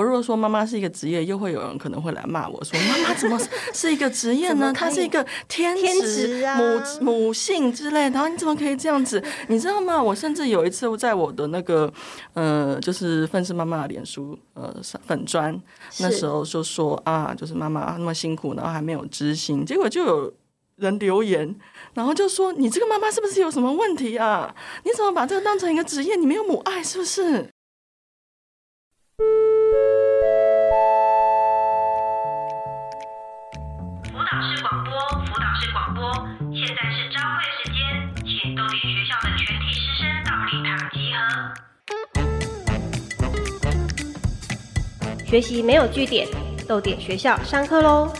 我如果说妈妈是一个职业，又会有人可能会来骂我说妈妈怎么是一个职业呢？她是一个天职母母性之类，然后你怎么可以这样子？你知道吗？我甚至有一次在我的那个呃，就是愤世妈妈的脸书呃粉砖，那时候就说啊，就是妈妈那么辛苦，然后还没有知心，结果就有。人留言，然后就说：“你这个妈妈是不是有什么问题啊？你怎么把这个当成一个职业？你没有母爱是不是？”现在是朝会时间，请豆点学校的全体师生到礼堂集合。学习没有据点，豆点学校上课喽！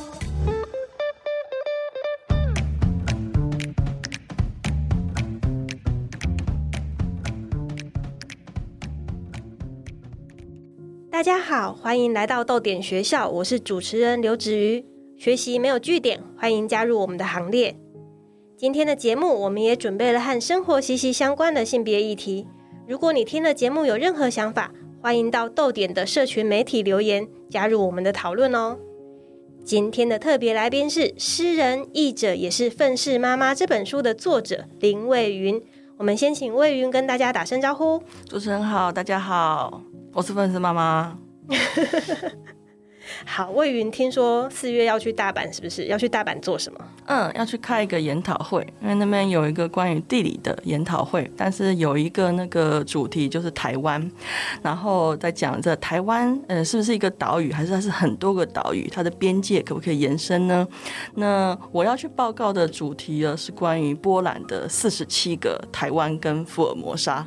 大家好，欢迎来到豆点学校，我是主持人刘子瑜。学习没有据点，欢迎加入我们的行列。今天的节目，我们也准备了和生活息息相关的性别议题。如果你听了节目有任何想法，欢迎到豆点的社群媒体留言，加入我们的讨论哦。今天的特别来宾是诗人、译者，也是《愤世妈妈》这本书的作者林蔚云。我们先请魏云跟大家打声招呼。主持人好，大家好，我是愤世妈妈。好，魏云，听说四月要去大阪，是不是要去大阪做什么？嗯，要去开一个研讨会，因为那边有一个关于地理的研讨会，但是有一个那个主题就是台湾，然后在讲这台湾，呃，是不是一个岛屿，还是它是很多个岛屿？它的边界可不可以延伸呢？那我要去报告的主题呢，是关于波兰的四十七个台湾跟福尔摩沙。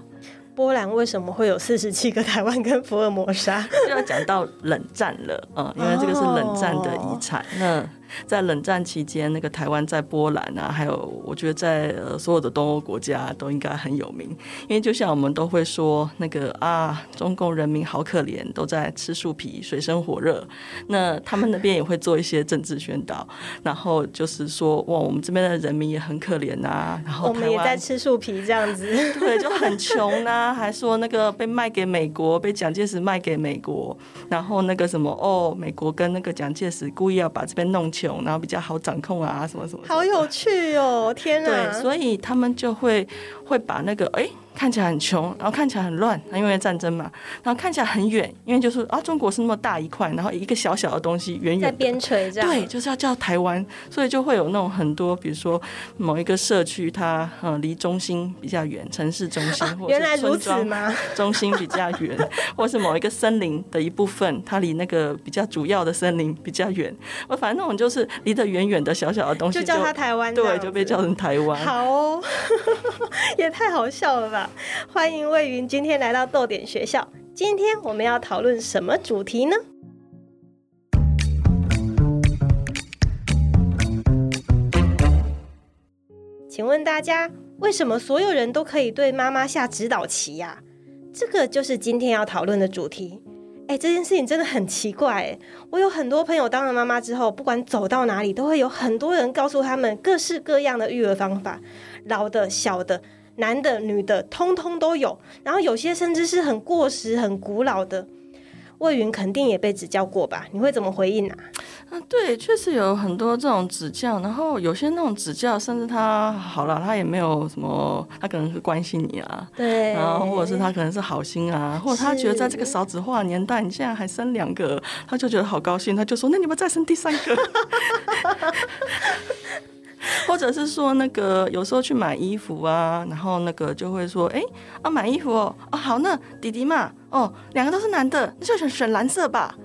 波兰为什么会有四十七个台湾跟福尔摩沙？就要讲到冷战了，嗯，因为这个是冷战的遗产。那在冷战期间，那个台湾在波兰啊，还有我觉得在呃所有的东欧国家都应该很有名，因为就像我们都会说那个啊，中共人民好可怜，都在吃树皮，水深火热。那他们那边也会做一些政治宣导，然后就是说哇，我们这边的人民也很可怜呐。然后我们也在吃树皮这样子，对，就很穷呐，还说那个被卖给美国，被蒋介石卖给美国，然后那个什么哦，美国跟那个蒋介石故意要把这边弄穷。然后比较好掌控啊，什么什么，好有趣哦！天啊，对，所以他们就会会把那个哎。看起来很穷，然后看起来很乱，因为战争嘛。然后看起来很远，因为就是啊，中国是那么大一块，然后一个小小的东西远远在边陲这样。对，就是要叫台湾，所以就会有那种很多，比如说某一个社区，它嗯离中心比较远，城市中心 或者村庄 中心比较远，或是某一个森林的一部分，它离那个比较主要的森林比较远。我反正那种就是离得远远的小小的东西，就叫它台湾，对，就被叫成台湾。好哦，也太好笑了吧！欢迎魏云今天来到豆点学校。今天我们要讨论什么主题呢？请问大家，为什么所有人都可以对妈妈下指导棋呀？这个就是今天要讨论的主题。哎，这件事情真的很奇怪。哎，我有很多朋友当了妈妈之后，不管走到哪里，都会有很多人告诉他们各式各样的育儿方法，老的、小的。男的、女的，通通都有。然后有些甚至是很过时、很古老的。魏云肯定也被指教过吧？你会怎么回应啊？啊，对，确实有很多这种指教。然后有些那种指教，甚至他好了，他也没有什么，他可能是关心你啊。对。然后或者是他可能是好心啊，或者他觉得在这个少子化年代，你现在还生两个，他就觉得好高兴，他就说：“那你们再生第三个。” 或者是说那个有时候去买衣服啊，然后那个就会说，哎，啊买衣服哦，哦好，那弟弟嘛，哦两个都是男的，那就选选蓝色吧。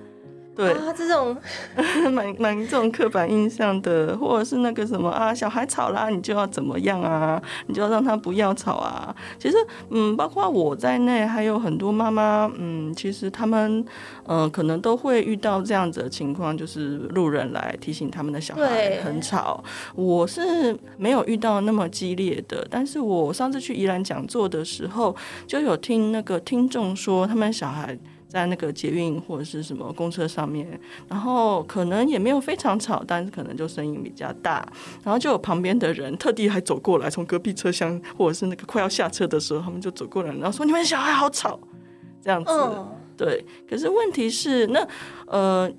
对啊，这种 蛮蛮这种刻板印象的，或者是那个什么啊，小孩吵啦，你就要怎么样啊？你就要让他不要吵啊。其实，嗯，包括我在内，还有很多妈妈，嗯，其实他们，嗯，可能都会遇到这样子的情况，就是路人来提醒他们的小孩很吵。我是没有遇到那么激烈的，但是我上次去宜兰讲座的时候，就有听那个听众说，他们小孩。在那个捷运或者是什么公车上面，然后可能也没有非常吵，但是可能就声音比较大，然后就有旁边的人特地还走过来，从隔壁车厢或者是那个快要下车的时候，他们就走过来，然后说：“你们小孩好吵。”这样子，对，可是问题是，那呃。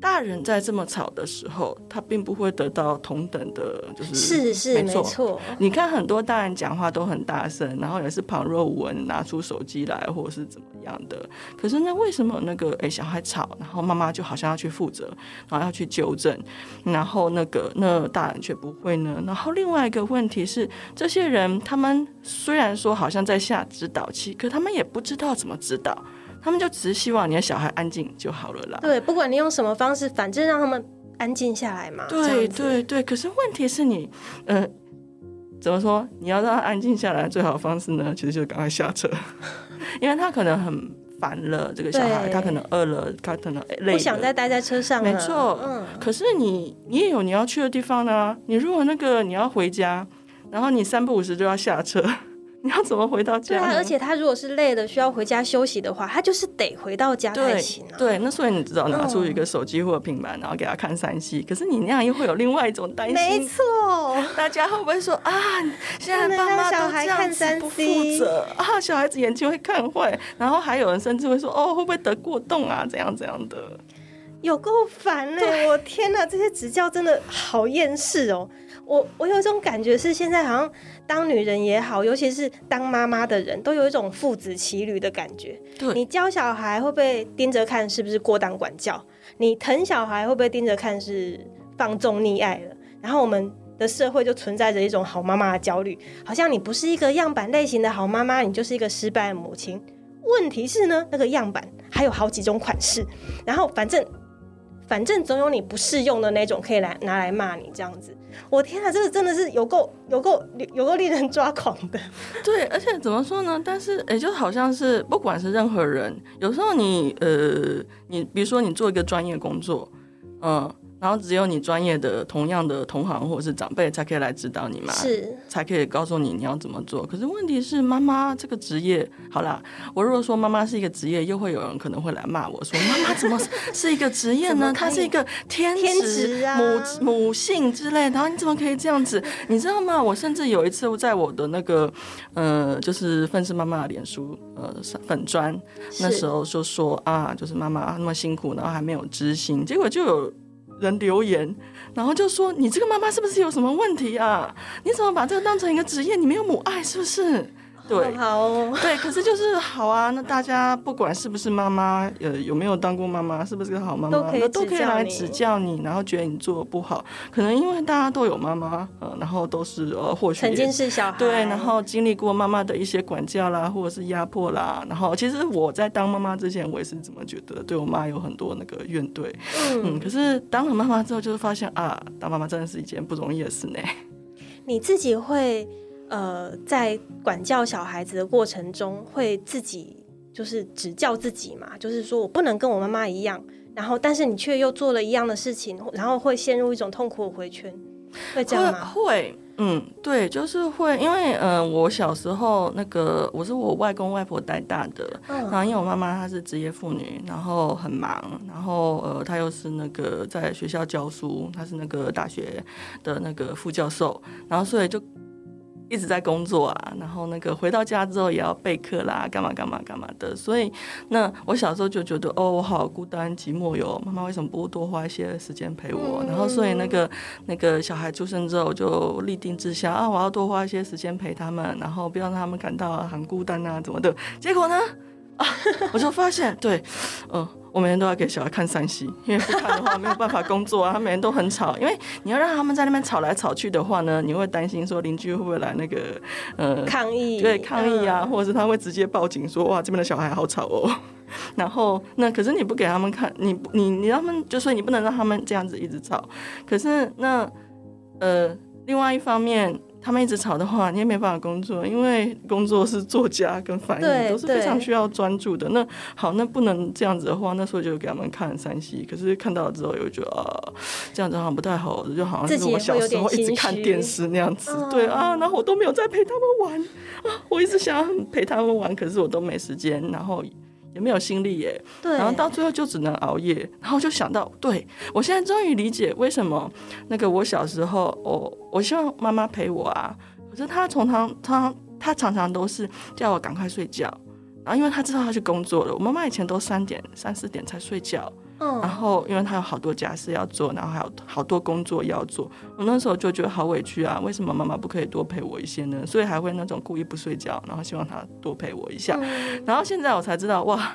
大人在这么吵的时候，他并不会得到同等的，就是是是没错。你看很多大人讲话都很大声，然后也是旁若无闻，拿出手机来或者是怎么样的。可是那为什么那个哎小孩吵，然后妈妈就好像要去负责，然后要去纠正，然后那个那大人却不会呢？然后另外一个问题是，这些人他们虽然说好像在下指导期，可他们也不知道怎么指导。他们就只是希望你的小孩安静就好了啦。对，不管你用什么方式，反正让他们安静下来嘛。对对对，可是问题是你，呃，怎么说？你要让他安静下来，最好的方式呢，其实就是赶快下车，因为他可能很烦了。这个小孩，他可能饿了，他可能累，不想再待在车上。没错，嗯。可是你，你也有你要去的地方呢。你如果那个你要回家，然后你三不五时就要下车。你要怎么回到家？对啊，而且他如果是累了需要回家休息的话，他就是得回到家才行啊。对，那所以你知道拿出一个手机或者平板，然后给他看三 C。可是你那样又会有另外一种担心。没错，大家会不会说啊？现在爸妈都这样子不负责啊？小孩子眼睛会看坏，然后还有人甚至会说哦，会不会得过动啊？怎样怎样的？有够烦嘞！我天哪，这些指教真的好厌世哦。我我有一种感觉是，现在好像当女人也好，尤其是当妈妈的人都有一种父子骑驴的感觉。对，你教小孩会不会盯着看是不是过当管教？你疼小孩会不会盯着看是放纵溺爱了？然后我们的社会就存在着一种好妈妈的焦虑，好像你不是一个样板类型的好妈妈，你就是一个失败的母亲。问题是呢，那个样板还有好几种款式，然后反正反正总有你不适用的那种可以来拿来骂你这样子。我天啊，这个真的是有够有够有够令人抓狂的。对，而且怎么说呢？但是，哎，就好像是不管是任何人，有时候你呃，你比如说你做一个专业工作，嗯。然后只有你专业的同样的同行或者是长辈才可以来指导你嘛，是才可以告诉你你要怎么做。可是问题是妈妈这个职业，好啦，我如果说妈妈是一个职业，又会有人可能会来骂我说妈妈怎么是一个职业呢？她是一个天职母母性之类的，然后你怎么可以这样子？你知道吗？我甚至有一次在我的那个呃，就是愤世妈妈的脸书呃粉砖，那时候就说啊，就是妈妈那么辛苦，然后还没有知心，结果就有。人留言，然后就说：“你这个妈妈是不是有什么问题啊？你怎么把这个当成一个职业？你没有母爱是不是？”对，好哦，对，可是就是好啊。那大家不管是不是妈妈，呃，有没有当过妈妈，是不是个好妈妈，那都可以来指教你，然后觉得你做的不好，可能因为大家都有妈妈，呃，然后都是呃，或许曾经是小孩，对，然后经历过妈妈的一些管教啦，或者是压迫啦，然后其实我在当妈妈之前，我也是怎么觉得，对我妈有很多那个怨怼，嗯，可是当了妈妈之后，就是发现啊，当妈妈真的是一件不容易的事呢。你自己会。呃，在管教小孩子的过程中，会自己就是指教自己嘛，就是说我不能跟我妈妈一样，然后但是你却又做了一样的事情，然后会陷入一种痛苦的回圈，会这样吗？会，嗯，对，就是会，因为呃，我小时候那个我是我外公外婆带大的，然后因为我妈妈她是职业妇女，然后很忙，然后呃，她又是那个在学校教书，她是那个大学的那个副教授，然后所以就。一直在工作啊，然后那个回到家之后也要备课啦，干嘛干嘛干嘛的。所以那我小时候就觉得，哦，我好孤单寂寞哟。妈妈为什么不多花一些时间陪我？然后所以那个那个小孩出生之后，我就立定志向啊，我要多花一些时间陪他们，然后不要让他们感到很孤单啊，怎么的。结果呢，啊，我就发现，对，嗯。我每天都要给小孩看三 C，因为不看的话没有办法工作啊。他每天都很吵，因为你要让他们在那边吵来吵去的话呢，你会担心说邻居会不会来那个呃抗议，对抗议啊，或者是他会直接报警说哇这边的小孩好吵哦。然后那可是你不给他们看，你你你让他们就说你不能让他们这样子一直吵。可是那呃另外一方面。他们一直吵的话，你也没办法工作，因为工作是作家跟翻译都是非常需要专注的。那好，那不能这样子的话，那时候就给他们看山西。可是看到了之后，又觉得啊，这样子好像不太好，就好像是我小时候一直看电视那样子。对啊，然后我都没有在陪他们玩啊，我一直想要陪他们玩，可是我都没时间。然后。也没有心力耶，然后到最后就只能熬夜，然后就想到，对我现在终于理解为什么那个我小时候，我我希望妈妈陪我啊，可是她从常常她常常都是叫我赶快睡觉。然后因为她知道她去工作了，我妈妈以前都三点三四点才睡觉，然嗯，后因为他有好多家事要做，然后还有好多工作要做，我那时候就觉得好委屈啊，为什么妈妈不可以多陪我一些呢？所以还会那种故意不睡觉，然后希望他多陪我一下。嗯然后现在我才知道，哇，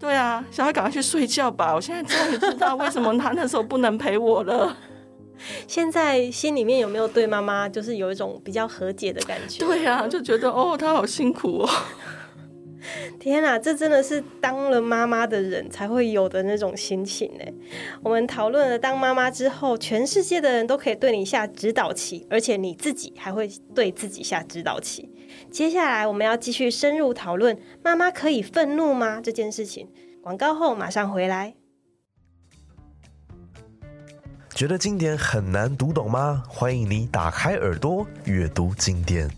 对啊，小孩赶快去睡觉吧！我现在终于知道为什么他那时候不能陪我了。现在心里面有没有对妈妈就是有一种比较和解的感觉？对啊，就觉得哦，他好辛苦哦。天啊，这真的是当了妈妈的人才会有的那种心情呢。我们讨论了当妈妈之后，全世界的人都可以对你下指导棋，而且你自己还会对自己下指导棋。接下来我们要继续深入讨论妈妈可以愤怒吗这件事情。广告后马上回来。觉得经典很难读懂吗？欢迎你打开耳朵阅读经典。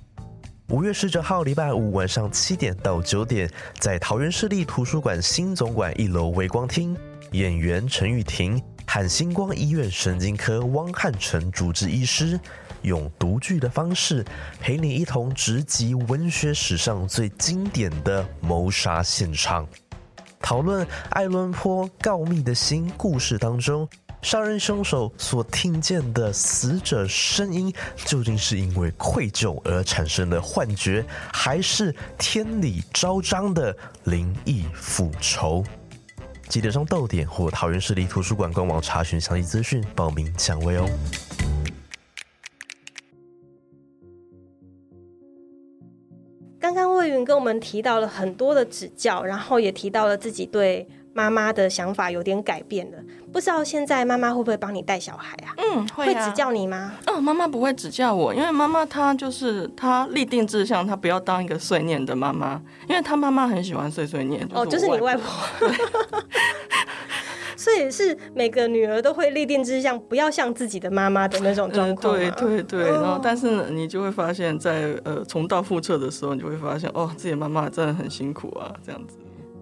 五月十九号礼拜五晚上七点到九点，在桃园市立图书馆新总馆一楼微光厅，演员陈玉婷和星光医院神经科汪汉成主治医师，用读剧的方式陪你一同直击文学史上最经典的谋杀现场。讨论爱伦坡告密的心故事当中，杀人凶手所听见的死者声音，究竟是因为愧疚而产生的幻觉，还是天理昭彰的灵异复仇？记得上豆点或桃园市立图书馆官网查询详细资讯，报名抢位哦。刚刚魏云跟我们提到了很多的指教，然后也提到了自己对妈妈的想法有点改变了。不知道现在妈妈会不会帮你带小孩啊？嗯，会啊会指教你吗？哦，妈妈不会指教我，因为妈妈她就是她立定志向，她不要当一个碎念的妈妈，因为她妈妈很喜欢碎碎念。哦，就是你外婆。所以是每个女儿都会立定志向，不要像自己的妈妈的那种状嗯，况吗、对对对，哦然后但是呢，你就会发现在呃重蹈覆辙的时候，你就会发现哦，自己的妈妈真的很辛苦啊，这样子。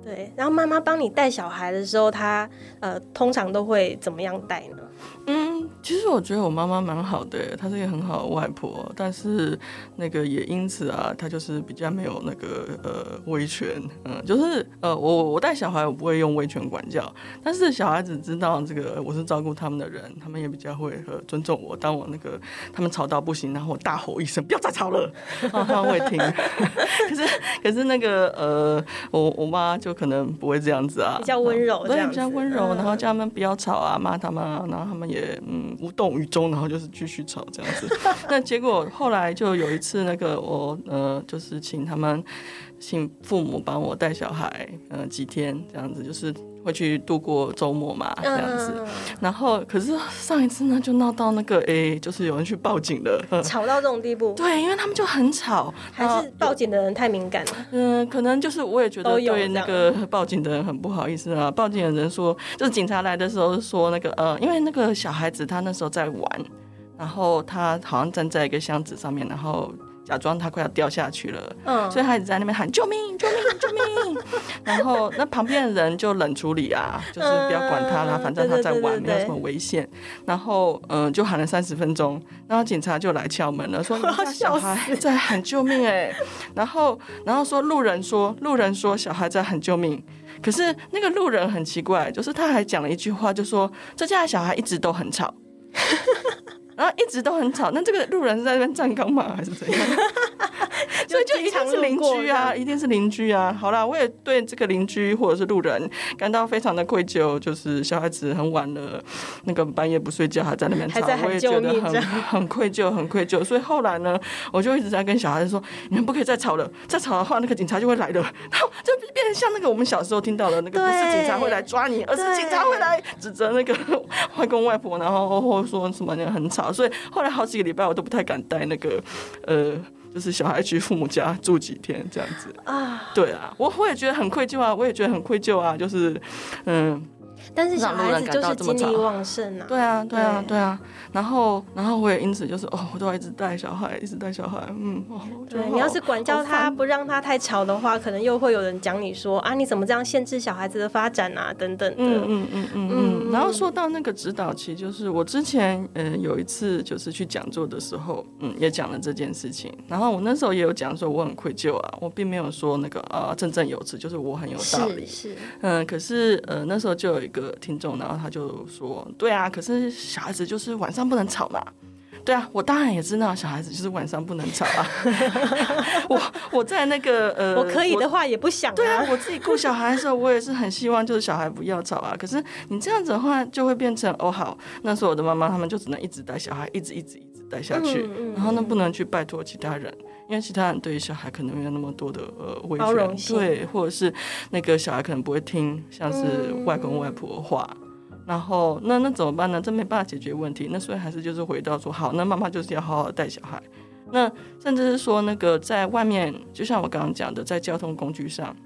对。然后妈妈帮你带小孩的时候，她呃通常都会怎么样带呢？嗯，其实我觉得我妈妈蛮好的，她是一个很好的外婆，但是那个也因此啊，她就是比较没有那个呃威权，嗯，就是呃我我带小孩我不会用威权管教，但是小孩子知道这个我是照顾他们的人，他们也比较会呃尊重我。当我那个他们吵到不行，然后我大吼一声不要再吵了，然后他们会听。可是可是那个呃我我妈就可能不会这样子啊，比较温柔对，比较温柔，嗯然后叫他们不要吵啊，骂他们啊，然后他们也嗯无动于衷，然后就是继续吵这样子。那结果后来就有一次，那个我呃就是请他们请父母帮我带小孩，呃几天这样子，就是会去度过周末嘛这样子。嗯，然后可是上一次呢，就闹到那个诶，就是有人去报警了。呃 吵到这种地步，对，因为他们就很吵，还是报警的人太敏感了。嗯，可能就是我也觉得对那个报警的人很不好意思啊。报警的人说，就是警察来的时候说那个呃，因为那个小孩子他那时候在玩，然后他好像站在一个箱子上面，然后假装他快要掉下去了。嗯，所以他一直在那边喊救命救命救命，然后那旁边的人就冷处理啊，就是不要管他啦，嗯反正他在玩，没有什么危险。然后嗯、呃就喊了三十分钟，然后警察就来敲门了，说 你们家小孩在喊救命哎、然后然后说路人说路人说小孩在喊救命。可是那个路人很奇怪，就是他还讲了一句话，就说这家的小孩一直都很吵，然后一直都很吵。那这个路人是在那边站岗吗，还是怎样？所以就一定是邻居啊，一定是邻居啊。好啦，我也对这个邻居或者是路人感到非常的愧疚，就是小孩子很晚了，那个半夜不睡觉还在那边吵我也觉得很很愧疚，很愧疚。所以后来呢，我就一直在跟小孩子说，你们不可以再吵了，再吵的话那个警察就会来了。然后就变成像那个我们小时候听到的那个，不是警察会来抓你，而是警察会来指责那个 外公外婆，然后或说什么很吵。所以后来好几个礼拜我都不太敢带那个呃。就是小孩去父母家住几天这样子。啊，对啊，我我也觉得很愧疚啊，我也觉得很愧疚啊，就是，嗯，但是小孩子就是精力旺盛啊。对啊，对啊，对啊。然后，然后我也因此就是哦，我都要一直带小孩，一直带小孩。嗯，哦，对你要是管教他，不让他太吵的话，可能又会有人讲你说啊，你怎么这样限制小孩子的发展啊，等等的。嗯嗯嗯嗯嗯。然后说到那个指导期，就是我之前嗯有一次就是去讲座的时候，嗯，也讲了这件事情。然后我那时候也有讲说我很愧疚啊，我并没有说那个啊振振有词，就是我很有道理。是。嗯，可是呃那时候就有一个听众，然后他就说，对啊，可是小孩子就是晚上不能吵嘛。对啊，我当然也知道小孩子就是晚上不能吵啊。我我在那个呃，我可以的话也不想。对啊，我自己顾小孩的时候，我也是很希望就是小孩不要吵啊。可是你这样子的话，就会变成哦好，那时候我的妈妈他们就只能一直带小孩，一直一直一直带下去，然后呢不能去拜托其他人，因为其他人对于小孩可能没有那么多的呃威权，对，或者是那个小孩可能不会听像是外公外婆的话。然后那那怎么办呢？这没办法解决问题。那所以还是就是回到说，好，那妈妈就是要好好带小孩。那甚至是说，那个在外面，就像我刚刚讲的，在交通工具上，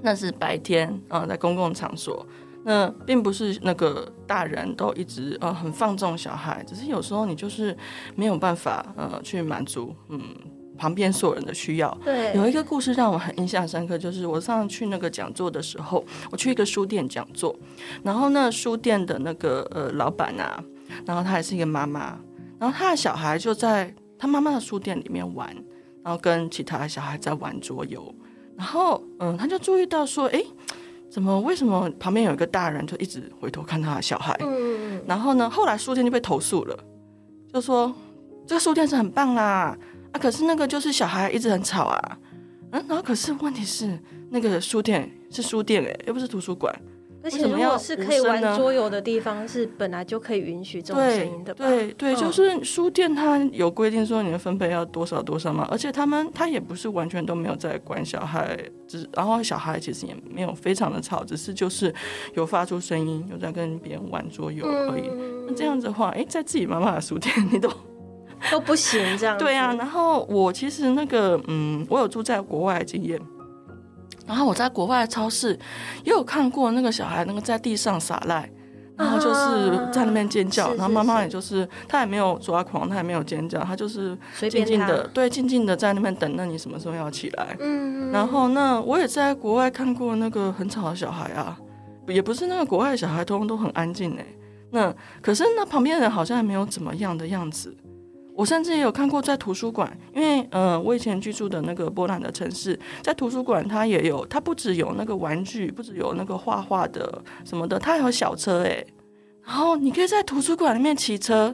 那是白天啊，在公共场所，那并不是那个大人都一直呃很放纵小孩，只是有时候你就是没有办法呃去满足嗯。旁边所有人的需要。对，有一个故事让我很印象深刻，就是我上次去那个讲座的时候，我去一个书店讲座，然后那书店的那个呃老板啊，然后他也是一个妈妈，然后他的小孩就在他妈妈的书店里面玩，然后跟其他小孩在玩桌游，然后嗯，他就注意到说，哎，怎么为什么旁边有一个大人就一直回头看他的小孩？嗯，然后呢，后来书店就被投诉了，就说这个书店是很棒啦。啊，可是那个就是小孩一直很吵啊，嗯，然后可是问题是那个书店是书店哎，又不是图书馆，而且如果是可以玩桌游的地方，是本来就可以允许这种声音的。对对，就是书店它有规定说你的分配要多少多少嘛，而且他们他也不是完全都没有在管小孩，只然后小孩其实也没有非常的吵，只是就是有发出声音，有在跟别人玩桌游而已。那这样子的话，哎，在自己妈妈的书店，你都。都不行，这样对啊。然后我其实那个，嗯，我有住在国外的经验。然后我在国外的超市也有看过那个小孩，那个在地上撒赖，然后就是在那边尖叫。然后妈妈也就是，她也没有抓狂，她也没有尖叫，她就是静静的，对，静静的在那边等，那你什么时候要起来？嗯。然后那我也在国外看过那个很吵的小孩啊，也不是那个国外的小孩，通通都很安静哎。那可是那旁边人好像也没有怎么样的样子。我甚至也有看过在图书馆，因为嗯，我以前居住的那个波兰的城市，在图书馆它也有，它不只有那个玩具，不只有那个画画的什么的，它还有小车诶。然后你可以在图书馆里面骑车。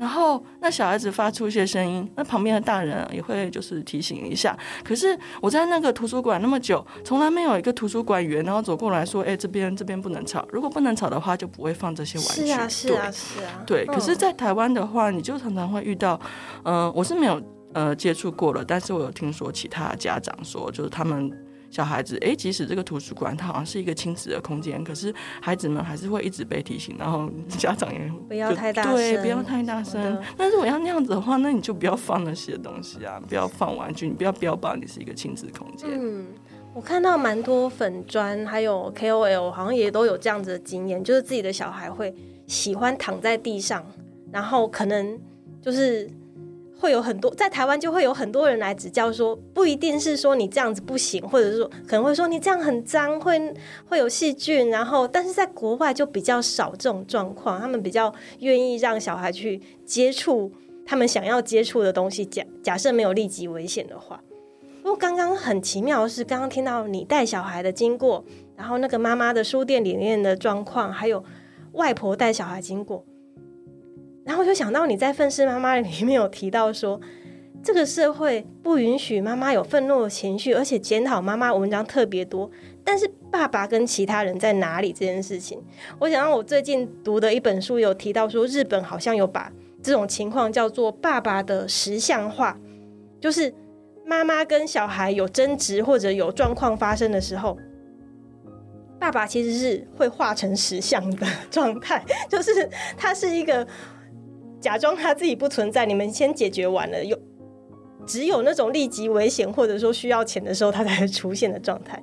然后那小孩子发出一些声音，那旁边的大人也会就是提醒一下。可是我在那个图书馆那么久，从来没有一个图书馆员然后走过来说：“哎，这边这边不能吵。如果不能吵的话，就不会放这些玩具。”是啊，是啊，是啊。对，可是，在台湾的话，你就常常会遇到，嗯，我是没有呃接触过了，但是我有听说其他家长说，就是他们。小孩子，哎，即使这个图书馆它好像是一个亲子的空间，可是孩子们还是会一直被提醒，然后家长也不要太大声，对，不要太大声。但是我要那样子的话，那你就不要放那些东西啊，不要放玩具，你不要标榜你是一个亲子空间。嗯，我看到蛮多粉砖还有 KOL 好像也都有这样子的经验，就是自己的小孩会喜欢躺在地上，然后可能就是。会有很多在台湾就会有很多人来指教，说不一定是说你这样子不行，或者是说可能会说你这样很脏，会会有细菌。然后，但是在国外就比较少这种状况，他们比较愿意让小孩去接触他们想要接触的东西。假假设没有立即危险的话，不过刚刚很奇妙的是，刚刚听到你带小孩的经过，然后那个妈妈的书店里面的状况，还有外婆带小孩经过。然后我就想到你在《愤世妈妈》里面有提到说，这个社会不允许妈妈有愤怒的情绪，而且检讨妈妈文章特别多。但是爸爸跟其他人在哪里这件事情，我想到我最近读的一本书有提到说，日本好像有把这种情况叫做爸爸的实像化，就是妈妈跟小孩有争执或者有状况发生的时候，爸爸其实是会化成实像的 状态，就是他是一个。假装他自己不存在，你们先解决完了，有只有那种立即危险或者说需要钱的时候，他才会出现的状态。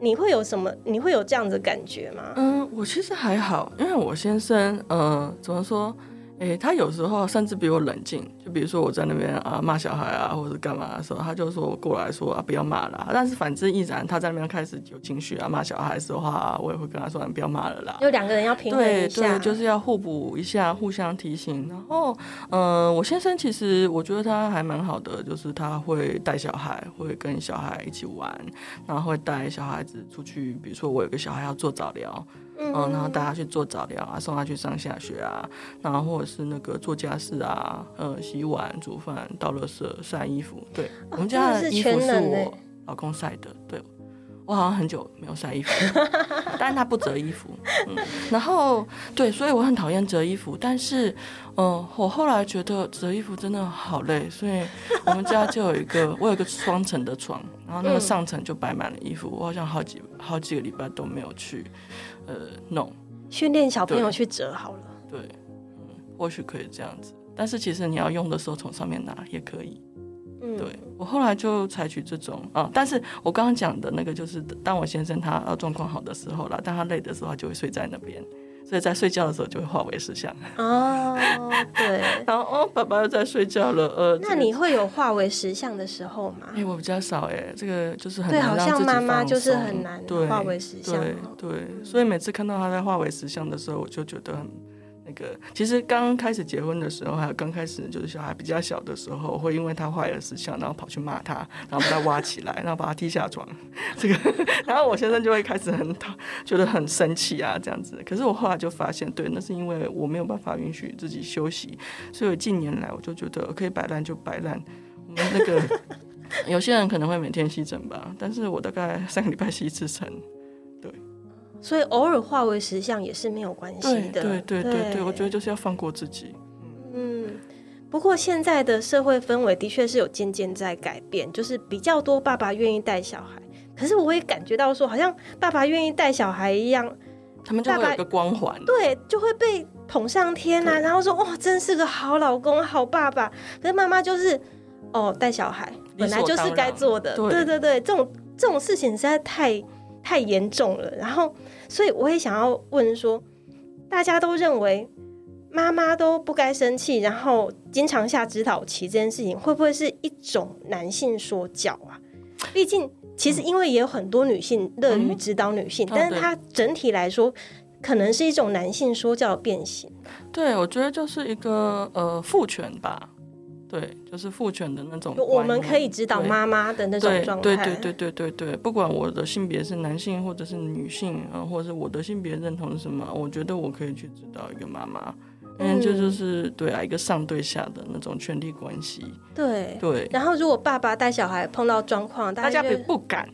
你会有什么？你会有这样的感觉吗？嗯，我其实还好，因为我先生，呃，怎么说？诶，他有时候甚至比我冷静。就比如说我在那边啊骂小孩啊，或者干嘛的时候，他就说过来说啊不要骂了。但是反之亦然，他在那边开始有情绪啊骂小孩的话，我也会跟他说你不要骂了啦。有两个人要平衡一下，对对，就是要互补一下，互相提醒。然后，嗯，我先生其实我觉得他还蛮好的，就是他会带小孩，会跟小孩一起玩，然后会带小孩子出去。比如说我有个小孩要做早疗。嗯，然后带他去做早疗啊，送他去上下学啊，然后或者是那个做家事啊，呃，洗碗、煮饭、倒垃圾、晒衣服。对，我们家的衣服是我老公晒的。对，我好像很久没有晒衣服，但是他不折衣服。嗯，然后对，所以我很讨厌折衣服，但是，嗯，我后来觉得折衣服真的好累，所以我们家就有一个，我有个双层的床，然后那个上层就摆满了衣服，我好像好几好几个礼拜都没有去。呃，no，训练小朋友去折好了。对，嗯，或许可以这样子，但是其实你要用的时候从上面拿也可以。嗯，对我后来就采取这种啊，但是我刚刚讲的那个就是当我先生他状况好的时候啦，当他累的时候，他就会睡在那边。所以在睡觉的时候就会化为石像哦，对，然后哦，爸爸又在睡觉了，呃，那你会有化为石像的时候吗？哎，我比较少哎，这个就是很对，好像妈妈就是很难化为石像，对对，所以每次看到他在化为石像的时候，我就觉得很。个其实刚开始结婚的时候，还有刚开始就是小孩比较小的时候，会因为他坏了思想，然后跑去骂他，然后把他挖起来，然后把他踢下床。这个，然后我先生就会开始很，觉得很生气啊，这样子。可是我后来就发现，对，那是因为我没有办法允许自己休息，所以近年来我就觉得可以摆烂就摆烂。我们那个 有些人可能会每天吸尘吧，但是我大概三个礼拜吸一次尘。所以偶尔化为实相也是没有关系的。对对对对对，我觉得就是要放过自己。嗯，不过现在的社会氛围的确是有渐渐在改变，就是比较多爸爸愿意带小孩。可是我也感觉到说，好像爸爸愿意带小孩一样，他们就会有个光环，对，就会被捧上天啊。然后说哇，真是个好老公、好爸爸。可是妈妈就是哦，带小孩本来就是该做的。对对对，这种这种事情实在太太严重了。然后。所以我也想要问说，大家都认为妈妈都不该生气，然后经常下指导棋这件事情，会不会是一种男性说教啊？毕竟，其实因为也有很多女性乐于指导女性，但是它整体来说，可能是一种男性说教的变形。对，我觉得就是一个呃父权吧。对，就是父权的那种。我们可以指导妈妈的那种状态。对对对对对对，不管我的性别是男性或者是女性啊，或者是我的性别认同是什么，我觉得我可以去指导一个妈妈，因为这就是对啊，一个上对下的那种权力关系。对对。然后，如果爸爸带小孩碰到状况，大家不敢。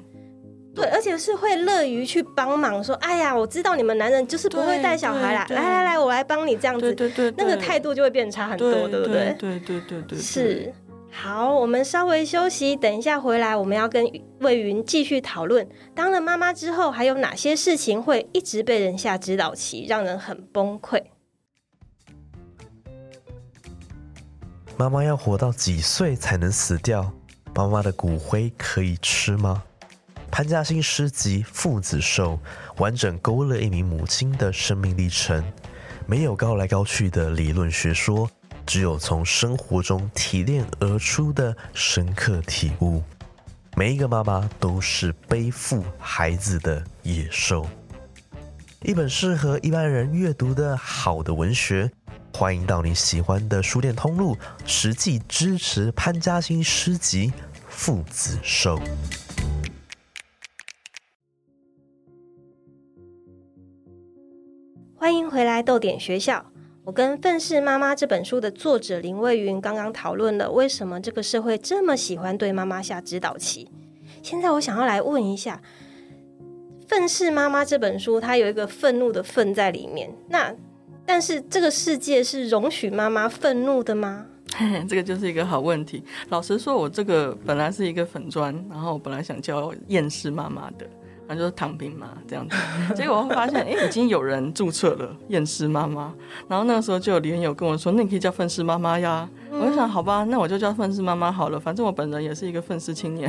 对，而且是会乐于去帮忙，说：“哎呀，我知道你们男人就是不会带小孩啦，来来来，我来帮你这样子。”对对对，那个态度就会变差很多，对不对？对对对对，是。好，我们稍微休息，等一下回来，我们要跟魏云继续讨论，当了妈妈之后，还有哪些事情会一直被人下指导棋，让人很崩溃？妈妈要活到几岁才能死掉？妈妈的骨灰可以吃吗？潘嘉欣诗集《父子寿》完整勾勒一名母亲的生命历程，没有高来高去的理论学说，只有从生活中提炼而出的深刻体悟。每一个妈妈都是背负孩子的野兽。一本适合一般人阅读的好的文学，欢迎到你喜欢的书店通路，实际支持潘嘉欣诗集《父子寿》。欢迎回来，豆点学校。我跟《愤世妈妈》这本书的作者林蔚云刚刚讨论了为什么这个社会这么喜欢对妈妈下指导棋。现在我想要来问一下，《愤世妈妈》这本书它有一个愤怒的“愤”在里面，那但是这个世界是容许妈妈愤怒的吗？这个就是一个好问题。老实说，我这个本来是一个粉砖，然后我本来想教厌世妈妈的。那就是躺平嘛，这样子。结果会发现，哎，已经有人注册了厌世妈妈。然后那个时候就有连友跟我说，那你可以叫愤世妈妈呀。我就想，好吧，那我就叫愤世妈妈好了，反正我本人也是一个愤世青年，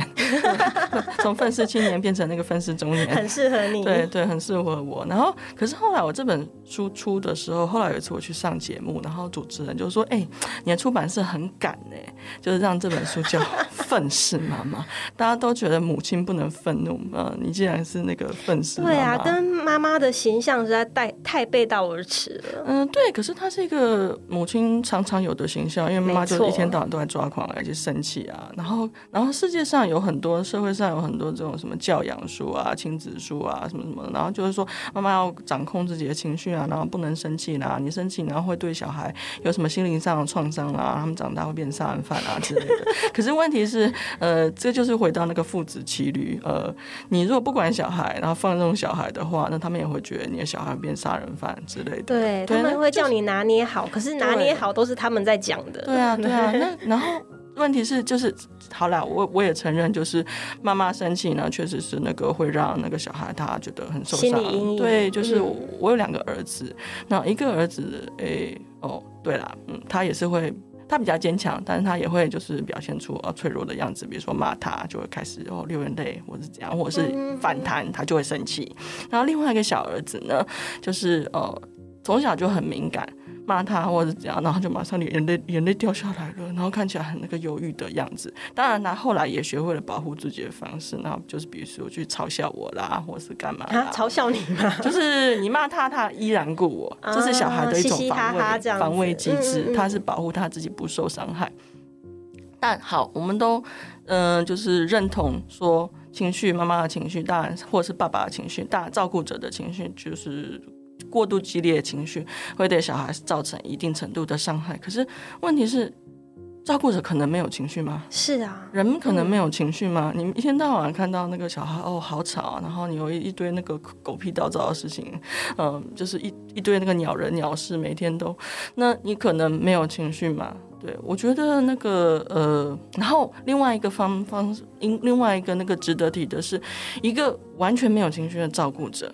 从愤世青年变成那个愤世中年，很适合你。对对，很适合我。然后，可是后来我这本书出的时候，后来有一次我去上节目，然后主持人就说：“哎，你的出版社很敢呢，就是让这本书叫《愤世妈妈》，大家都觉得母亲不能愤怒，呃，你既然是那个愤世，对啊，跟妈妈的形象实在太太背道而驰了。嗯，对。可是她是一个母亲常常有的形象，因为妈妈就一天到晚都在抓狂，而且生气啊。然后，然后世界上有很多，社会上有很多这种什么教养书啊、亲子书啊，什么什么。然后就是说，妈妈要掌控自己的情绪啊，然后不能生气啦。你生气，然后会对小孩有什么心灵上的创伤啦？他们长大会变杀人犯啊之类的。可是问题是，呃，这就是回到那个父子骑驴。呃，你如果不管小孩，然后放纵小孩的话，那他们也会觉得你的小孩变杀人犯之类的。对，他们会叫你拿捏好，可是拿捏好都是他们在讲的。对啊，对啊。那然后。问题是，就是好了，我我也承认，就是妈妈生气呢，确实是那个会让那个小孩他觉得很受伤。对，就是我有两个儿子，那一个儿子，哎，哦，对啦，嗯，他也是会，他比较坚强，但是他也会就是表现出呃脆弱的样子，比如说骂他就会开始哦流眼泪，或者这样，或者是反弹，他就会生气。然后另外一个小儿子呢，就是呃从小就很敏感。骂他或者怎样，然后就马上眼泪眼泪掉下来了，然后看起来很那个犹豫的样子。当然，他后来也学会了保护自己的方式，然后就是比如说去嘲笑我啦，或是干嘛？嘲笑你吗？就是你骂他，他依然顾我，这是小孩的一种防卫防卫机制，他是保护他自己不受伤害。但好，我们都嗯，就是认同说情绪，妈妈的情绪，当然或者是爸爸的情绪，大照顾者的情绪，就是。过度激烈的情绪会对小孩造成一定程度的伤害。可是问题是，照顾者可能没有情绪吗？是啊，人可能没有情绪吗？你一天到晚看到那个小孩哦，好吵，然后你有一一堆那个狗屁倒灶的事情，嗯，就是一一堆那个鸟人鸟事，每天都，那你可能没有情绪吗？对我觉得那个呃，然后另外一个方方，因另外一个那个值得提的是，一个完全没有情绪的照顾者。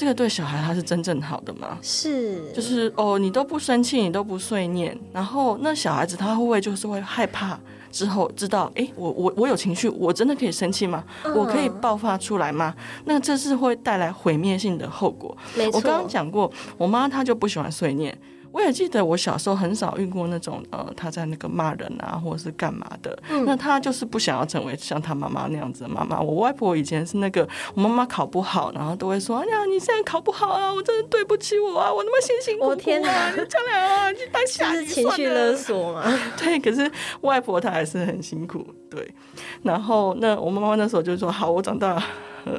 这个对小孩他是真正好的吗？是，就是哦，你都不生气，你都不碎念，然后那小孩子他会不会就是会害怕？之后知道，哎，我我我有情绪，我真的可以生气吗？我可以爆发出来吗？那这是会带来毁灭性的后果。我刚刚讲过，我妈她就不喜欢碎念。我也记得我小时候很少遇过那种呃，他在那个骂人啊，或者是干嘛的。那他就是不想要成为像他妈妈那样子的妈妈。我外婆以前是那个，我妈妈考不好，然后都会说：“哎呀，你现在考不好啊，我真的对不起我啊，我那么辛辛苦苦啊，你将来啊，你当下是情绪勒索嘛？对，可是外婆她还是很辛苦。对，然后那我妈妈那时候就说：好，我长大。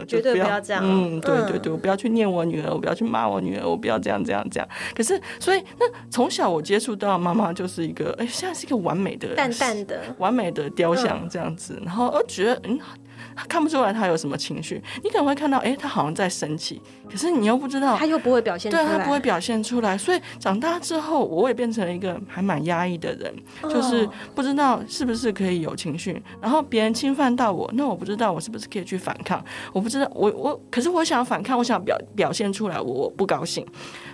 绝对不要这样。嗯，对对对，我不要去念我女儿，我不要去骂我女儿，我不要这样这样这样。可是，所以那从小我接触到妈妈就是一个，哎，现在是一个完美的、淡淡的、完美的雕像这样子，然后我觉得嗯。看不出来他有什么情绪，你可能会看到，哎，他好像在生气，可是你又不知道，他又不会表现，对他不会表现出来。所以长大之后，我也变成了一个还蛮压抑的人，就是不知道是不是可以有情绪。然后别人侵犯到我，那我不知道我是不是可以去反抗。我不知道，我我，可是我想反抗，我想表表现出来我不高兴。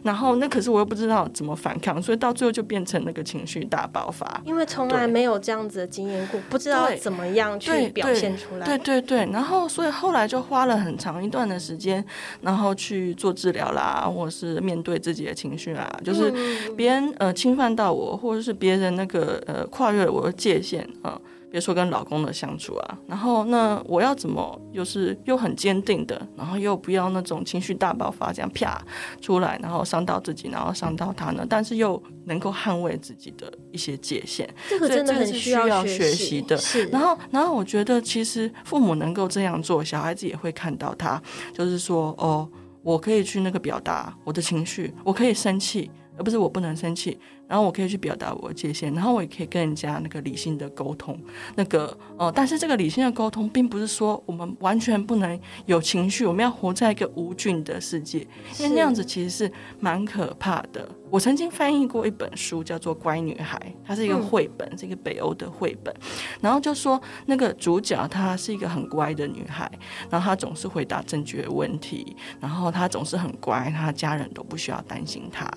然后那可是我又不知道怎么反抗，所以到最后就变成那个情绪大爆发。因为从来没有这样子的经验过，不知道怎么样去表现出来。对对对，然后所以后来就花了很长一段的时间，然后去做治疗啦，或者是面对自己的情绪啊，就是别人呃侵犯到我，或者是别人那个呃跨越了我的界限啊。别说跟老公的相处啊，然后那我要怎么又是又很坚定的，然后又不要那种情绪大爆发这样啪出来，然后伤到自己，然后伤到他呢？但是又能够捍卫自己的一些界限，这个真的很需要学习的。是，然后然后我觉得其实父母能够这样做，小孩子也会看到他，就是说哦，我可以去那个表达我的情绪，我可以生气，而不是我不能生气。然后我可以去表达我的界限，然后我也可以跟人家那个理性的沟通，那个呃，但是这个理性的沟通，并不是说我们完全不能有情绪，我们要活在一个无菌的世界，因为那样子其实是蛮可怕的。我曾经翻译过一本书，叫做《乖女孩》，它是一个绘本，是一个北欧的绘本。然后就说那个主角她是一个很乖的女孩，然后她总是回答正确问题，然后她总是很乖，她家人都不需要担心她。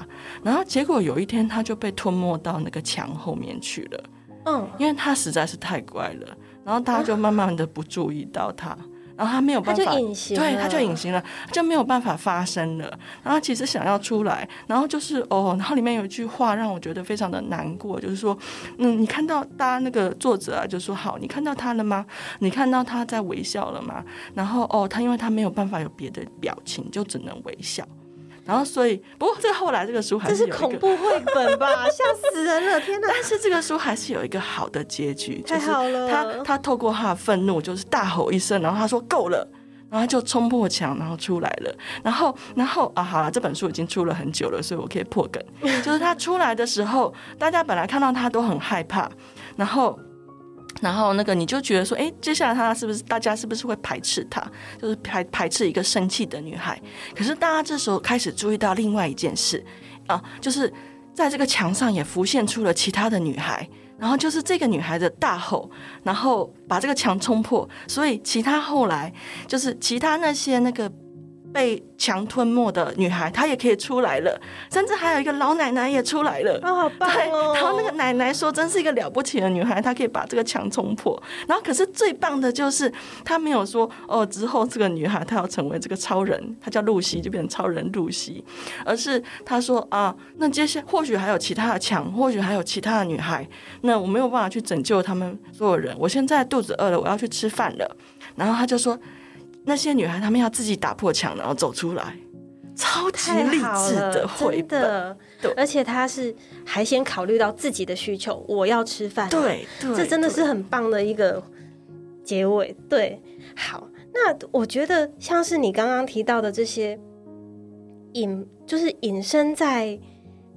然然后结果有一天她就被吞没到那个墙后面去了，嗯，因为他实在是太乖了，然后大家就慢慢的不注意到他。然后他没有办法，他就隐形了对，他就隐形了，就没有办法发声了。然后其实想要出来，然后就是哦，然后里面有一句话让我觉得非常的难过，就是说，嗯，你看到大家那个作者啊，就说好，你看到他了吗？你看到他在微笑了吗？然后哦，他因为他没有办法有别的表情，就只能微笑。然后所以，不过这后来这个书还这是是有一个，恐怖绘本吧？吓死人了！天哪，但是这个书还是有一个好的结局，就是太好了他他透过他的愤怒，就是大吼一声，然后他说够了。然后他就冲破墙，然后出来了。然后，然后啊，好了，这本书已经出了很久了，所以我可以破梗。就是他出来的时候，大家本来看到他都很害怕，然后，然后那个你就觉得说，哎，接下来他是不是大家是不是会排斥他？就是排排斥一个生气的女孩。可是大家这时候开始注意到另外一件事啊，就是在这个墙上也浮现出了其他的女孩。然后就是这个女孩的大吼，然后把这个墙冲破，所以其他后来就是其他那些那个被墙吞没的女孩，她也可以出来了，甚至还有一个老奶奶也出来了。啊，好棒对，哦！然后那个奶奶说：“真是一个了不起的女孩，她可以把这个墙冲破。”然后，可是最棒的就是她没有说：“哦，之后这个女孩她要成为这个超人，她叫露西，就变成超人露西。”而是她说：“啊，那接下或许还有其他的墙，或许还有其他的女孩，那我没有办法去拯救他们所有人。我现在肚子饿了，我要去吃饭了。”然后她就说：“那些女孩她们要自己打破墙，然后走出来。”超级励志的绘本，对而且她是还先考虑到自己的需求，我要吃饭，，对对，这真的是很棒的一个结尾。对，好，那我觉得像是你刚刚提到的这些隐，就是隐身在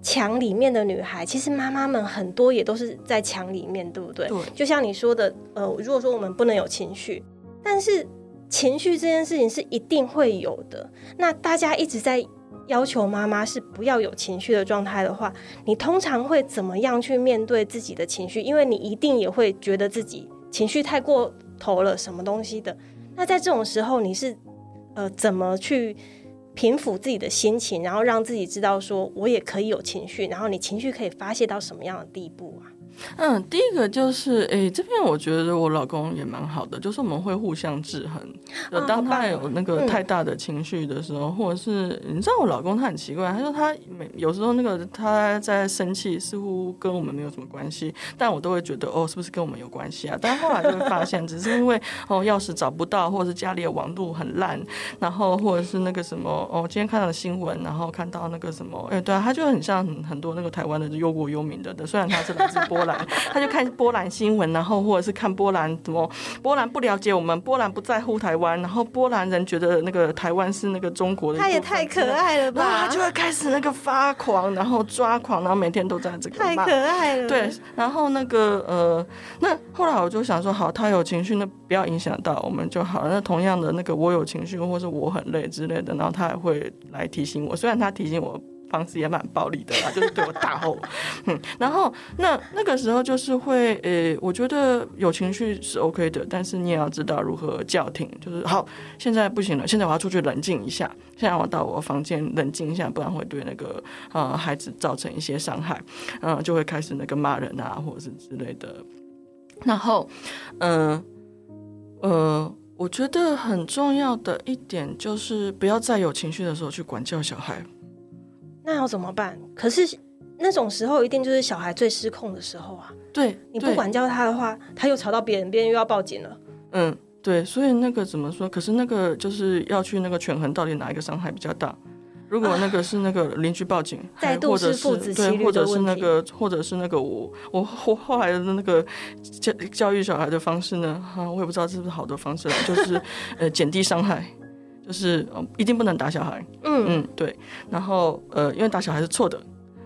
墙里面的女孩，其实妈妈们很多也都是在墙里面，对不对？对就像你说的，呃，如果说我们不能有情绪，但是情绪这件事情是一定会有的。那大家一直在要求妈妈是不要有情绪的状态的话，你通常会怎么样去面对自己的情绪？因为你一定也会觉得自己情绪太过头了，什么东西的。那在这种时候，你是呃怎么去平复自己的心情，然后让自己知道说我也可以有情绪，然后你情绪可以发泄到什么样的地步啊？嗯，第一个就是，诶，这边我觉得我老公也蛮好的，就是我们会互相制衡。就啊当他有那个嗯太大的情绪的时候，或者是你知道我老公他很奇怪，他说他每有时候那个他在生气，似乎跟我们没有什么关系，但我都会觉得哦，是不是跟我们有关系啊？但后来就会发现，只是因为哦钥匙找不到，或者是家里的网络很烂，然后或者是那个什么哦，今天看到的新闻，然后看到那个什么，哎，对啊，他就很像很很多那个台湾的忧国忧民的的，虽然他是来自波兰，他就看波兰新闻，然后或者是看波兰什么，波兰不了解我们，波兰不在乎台湾，然后波兰人觉得那个台湾是那个中国的他也太可爱了吧！他就会开始那个发狂，然后抓狂，然后每天都在这个太可爱了。对，然后那个呃，那后来我就想说，好，他有情绪，那不要影响到我们就好了。那同样的，那个我有情绪，或是我很累之类的，然后他也会来提醒我。虽然他提醒我方式也蛮暴力的啦，就是对我大吼，嗯，然后那那个时候就是会，呃，我觉得有情绪是 OK 的，但是你也要知道如何叫停，就是好，现在不行了，现在我要出去冷静一下，现在我到我房间冷静一下，不然会对那个呃孩子造成一些伤害。嗯、就会开始那个骂人啊，或者是之类的。然后，嗯呃呃，我觉得很重要的一点就是不要在有情绪的时候去管教小孩。那要怎么办？可是那种时候一定就是小孩最失控的时候啊！对，你不管教他的话，他又吵到别人，别人又要报警了。嗯，对，所以那个怎么说？可是那个就是要去那个权衡，到底哪一个伤害比较大？如果那个是那个邻居报警，再度还或者是父子对，骑驴或者是那个，或者是那个我我我后来的那个教教育小孩的方式呢，哈、我也不知道是不是好的方式啦，就是呃减低伤害，就是、呃、一定不能打小孩，嗯，嗯，对，然后呃，因为打小孩是错的。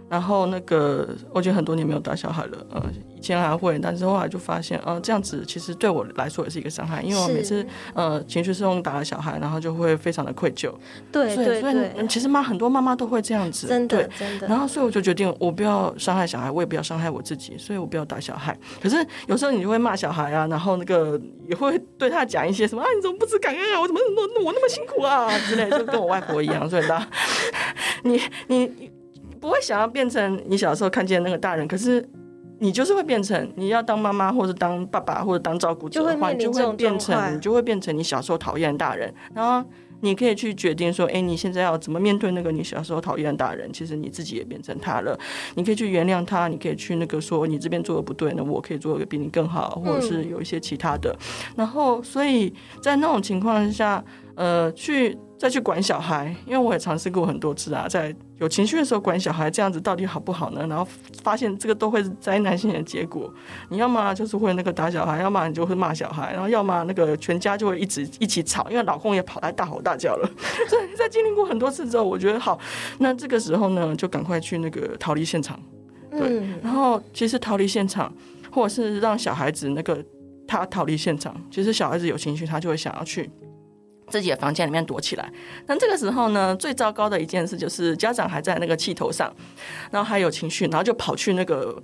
然后那个，我已经很多年没有打小孩了，呃，以前还会，但是后来就发现，呃，这样子其实对我来说也是一个伤害，因为我每次呃情绪失控打了小孩，然后就会非常的愧疚，对所以所以对对，嗯其实妈很多妈妈都会这样子，真的对。真的。然后，所以我就决定，我不要伤害小孩，我也不要伤害我自己，所以我不要打小孩。可是有时候你就会骂小孩啊，然后那个也会对他讲一些什么啊，你怎么不知感恩啊？我怎么我我那么辛苦啊之类，就跟我外婆一样。所以大家，你你不会想要变成你小时候看见那个大人，可是你就是会变成你要当妈妈或者当爸爸或者当照顾者的话，你就会变成你就会变成你小时候讨厌的大人，然后。你可以去决定说，哎，你现在要怎么面对那个你小时候讨厌的大人？其实你自己也变成他了。你可以去原谅他，你可以去那个说，你这边做的不对，那我可以做一个比你更好，或者是有一些其他的。然后，所以在那种情况下，呃，去。再去管小孩，因为我也尝试过很多次啊，在有情绪的时候管小孩，这样子到底好不好呢？然后发现这个都会是灾难性的结果。你要么就是会那个打小孩，要么你就会骂小孩，然后要么那个全家就会一直一起吵，因为老公也跑来大吼大叫了。所以在经历过很多次之后，我觉得好，那这个时候呢，就赶快去那个逃离现场。对，然后其实逃离现场，或者是让小孩子那个他逃离现场，其实小孩子有情绪，他就会想要去。自己的房间里面躲起来，那这个时候呢，最糟糕的一件事就是家长还在那个气头上，然后还有情绪，然后就跑去那个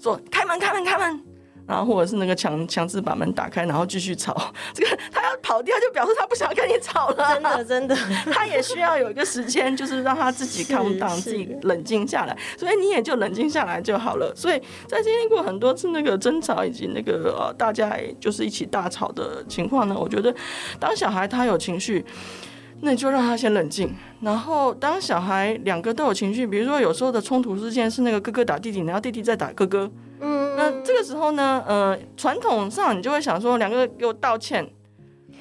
说开门开门开门。然后或者是那个强强制把门打开，然后继续吵。这个他 跑掉，就表示他不想跟你吵了。真的真的，他也需要有一个时间，就是让他自己 calm down，自己冷静下来。所以你也就冷静下来就好了。所以在经历过很多次那个争吵以及那个呃大家就是一起大吵的情况呢，我觉得当小孩他有情绪，那你就让他先冷静。然后当小孩两个都有情绪，比如说有时候的冲突事件是那个哥哥打弟弟，然后弟弟在打哥哥。嗯，那这个时候呢，呃，传统上你就会想说，两个给我道歉，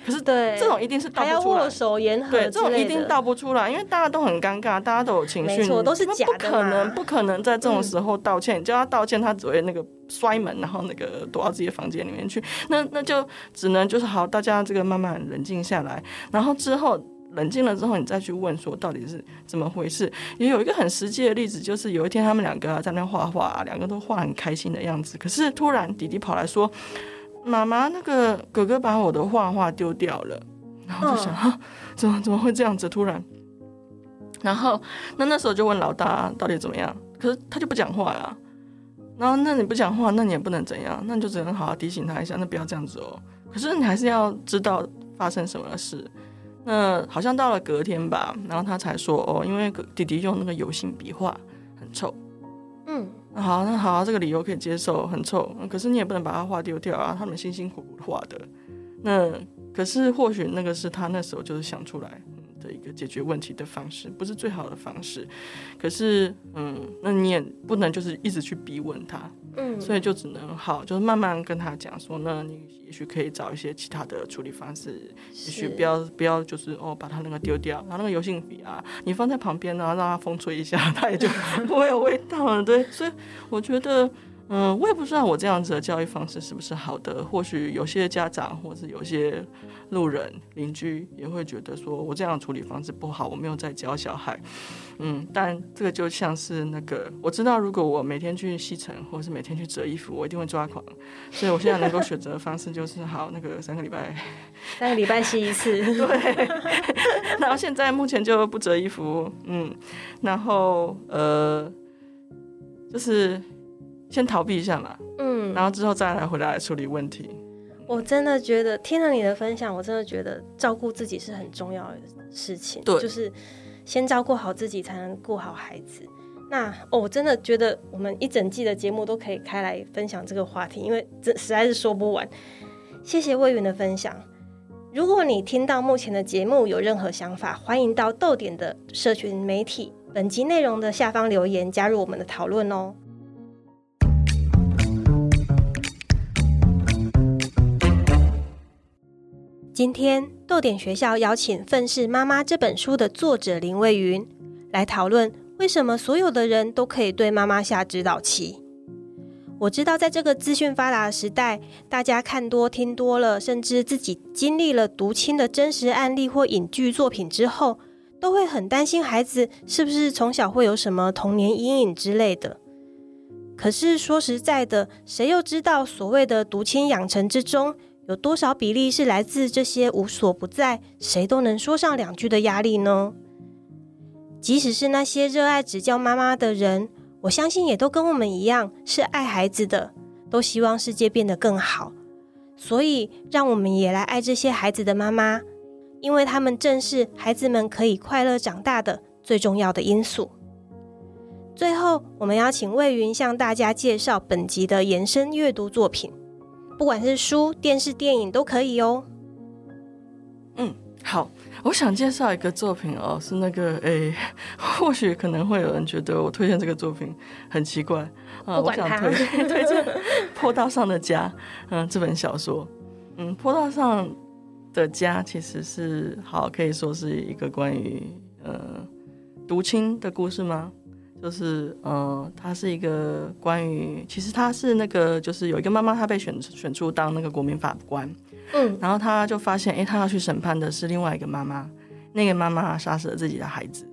可是对这种一定是道不出来，握手言和，对，这种一定道不出来，因为大家都很尴尬，大家都有情绪，都是假的，不可能，不可能在这种时候道歉，叫他道歉，他只会那个摔门，然后那个躲到自己的房间里面去，那那就只能就是好，大家这个慢慢冷静下来，然后之后。冷静了之后，你再去问说到底是怎么回事。也有一个很实际的例子，就是有一天他们两个在那画画，两个都画很开心的样子。可是突然弟弟跑来说：“妈妈，那个哥哥把我的画画丢掉了。”然后就想：“哈，怎么怎么会这样子？”突然，然后那那时候就问老大到底怎么样。可是他就不讲话呀。然后那你不讲话，那你也不能怎样，那你就只能好好提醒他一下，那不要这样子哦。可是你还是要知道发生什么事。那好像到了隔天吧，然后他才说哦，因为弟弟用那个油性笔画很臭。嗯，好，那好，这个理由可以接受，很臭。可是你也不能把它画丢掉啊，他们辛辛苦苦画的。那可是或许那个是他那时候就是想出来。的一个解决问题的方式，不是最好的方式。可是，嗯，那你也不能就是一直去逼问他，嗯，所以就只能好，就是慢慢跟他讲说，那你也许可以找一些其他的处理方式，也许不要不要就是哦，把他那个丢掉，然后那个油性笔啊，你放在旁边，然后让它风吹一下，它也就不会有味道了。对，所以我觉得。嗯，我也不知道我这样子的教育方式是不是好的。或许有些家长，或是有些路人、邻居也会觉得说我这样处理方式不好，我没有在教小孩。嗯，但这个就像是那个，我知道如果我每天去吸尘，或是每天去折衣服，我一定会抓狂。所以我现在能够选择的方式就是好，那个三个礼拜，三个礼拜吸一次。对。然后现在目前就不折衣服，嗯，然后呃，就是。先逃避一下嘛，嗯，然后之后再来回来处理问题。我真的觉得听了你的分享，我真的觉得照顾自己是很重要的事情。对，就是先照顾好自己，才能顾好孩子。那哦，我真的觉得我们一整季的节目都可以开来分享这个话题，因为这实在是说不完。谢谢魏云的分享。如果你听到目前的节目有任何想法，欢迎到豆点的社群媒体本集内容的下方留言，加入我们的讨论哦。今天豆点学校邀请《愤世妈妈》这本书的作者林蔚云来讨论，为什么所有的人都可以对妈妈下指导棋。我知道，在这个资讯发达的时代，大家看多听多了，甚至自己经历了读亲的真实案例或影剧作品之后，都会很担心孩子是不是从小会有什么童年阴影之类的。可是说实在的，谁又知道所谓的读亲养成之中？有多少比例是来自这些无所不在、谁都能说上两句的压力呢？即使是那些热爱指教妈妈的人，我相信也都跟我们一样是爱孩子的，都希望世界变得更好。所以，让我们也来爱这些孩子的妈妈，因为他们正是孩子们可以快乐长大的最重要的因素。最后，我们邀请魏云向大家介绍本集的延伸阅读作品，不管是书、电视、电影都可以哦。嗯，好，我想介绍一个作品哦，是那个诶，或许可能会有人觉得我推荐这个作品很奇怪啊，我想推 推荐《坡道上的家》嗯，这本小说，嗯，《坡道上的家》其实是好可以说是一个关于呃独亲的故事吗？就是，呃，他是一个关于，其实他是那个，就是有一个妈妈，她被选选出当那个国民法官，嗯，然后她就发现，哎，她要去审判的是另外一个妈妈，那个妈妈杀死了自己的孩子，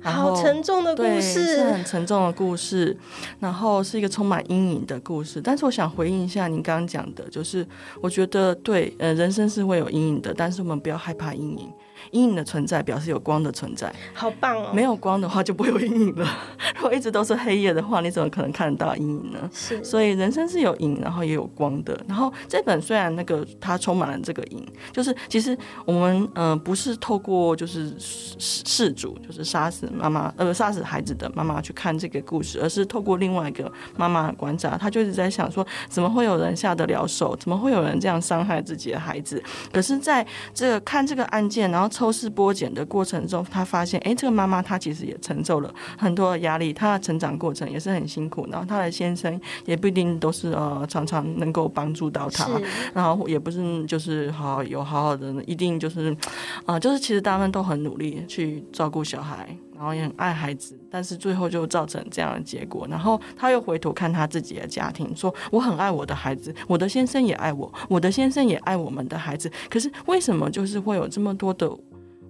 好沉重的故事，是很沉重的故事，然后是一个充满阴影的故事。但是我想回应一下您刚刚讲的，就是我觉得对，呃，人生是会有阴影的，但是我们不要害怕阴影。阴影的存在表示有光的存在，好棒哦！没有光的话就不会有阴影了。如果一直都是黑夜的话，你怎么可能看得到阴影呢？是，所以人生是有影，然后也有光的。然后这本虽然那个它充满了这个影，就是其实我们嗯不是透过就是事主就是杀死妈妈呃杀死孩子的妈妈去看这个故事，而是透过另外一个妈妈的观察，她就一直在想说怎么会有人下得了手？怎么会有人这样伤害自己的孩子？可是在这个看这个案件，然后。抽丝剥茧的过程中，他发现，哎，这个妈妈她其实也承受了很多的压力，她的成长过程也是很辛苦。然后她的先生也不一定都是呃常常能够帮助到她，然后也不是就是好有好好的，一定就是啊，就是其实他们都很努力去照顾小孩，然后也很爱孩子，但是最后就造成这样的结果。然后他又回头看他自己的家庭，说我很爱我的孩子，我的先生也爱我，我的先生也爱我们的孩子。可是为什么就是会有这么多的？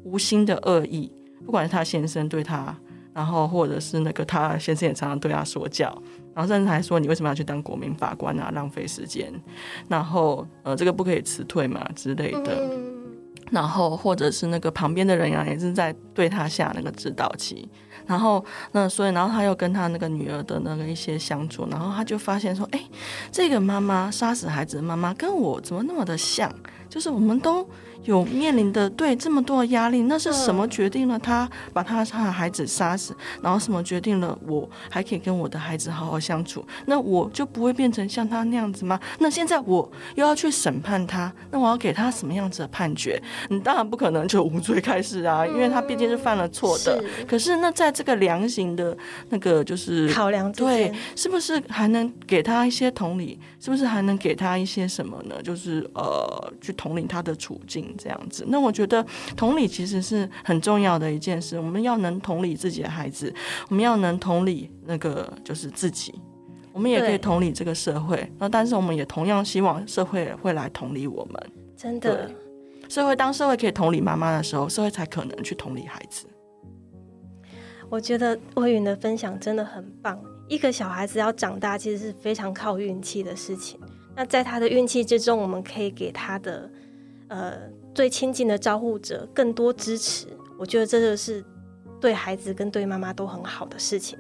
无心的恶意，不管是他先生对他，然后或者是那个他先生也常常对他说教，然后甚至还说你为什么要去当国民法官啊，浪费时间，然后呃这个不可以辞退嘛之类的，然后或者是那个旁边的人啊也是在对他下那个指导棋，然后那所以然后他又跟他那个女儿的那个一些相处，然后他就发现说，哎，这个妈妈杀死孩子的妈妈跟我怎么那么的像，就是我们都。有面临的对这么多的压力，那是什么决定了他把他他的孩子杀死？然后什么决定了我还可以跟我的孩子好好相处？那我就不会变成像他那样子吗？那现在我又要去审判他，那我要给他什么样子的判决？你当然不可能就无罪开始啊，因为他毕竟是犯了错的。可是那在这个量刑的那个就是考量对，是不是还能给他一些同理？是不是还能给他一些什么呢？就是呃，去统领他的处境。这样子，那我觉得同理其实是很重要的一件事。我们要能同理自己的孩子，我们要能同理那个就是自己，我们也可以同理这个社会。那但是我们也同样希望社会会来同理我们。真的，社会当社会可以同理妈妈的时候，社会才可能去同理孩子。我觉得魏云的分享真的很棒。一个小孩子要长大，其实是非常靠运气的事情。那在他的运气之中，我们可以给他的呃。最亲近的照护者，更多支持，我觉得这就是对孩子跟对妈妈都很好的事情。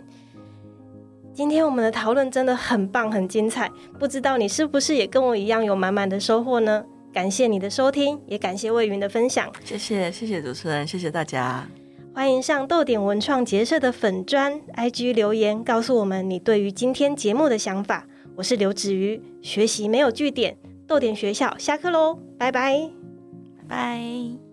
今天我们的讨论真的很棒，很精彩，不知道你是不是也跟我一样有满满的收获呢？感谢你的收听，也感谢魏云的分享。谢谢，谢谢主持人，谢谢大家。欢迎上豆点文创结社的粉砖 IG 留言，告诉我们你对于今天节目的想法。我是刘子瑜，学习没有据点，豆点学校下课喽，拜拜。拜。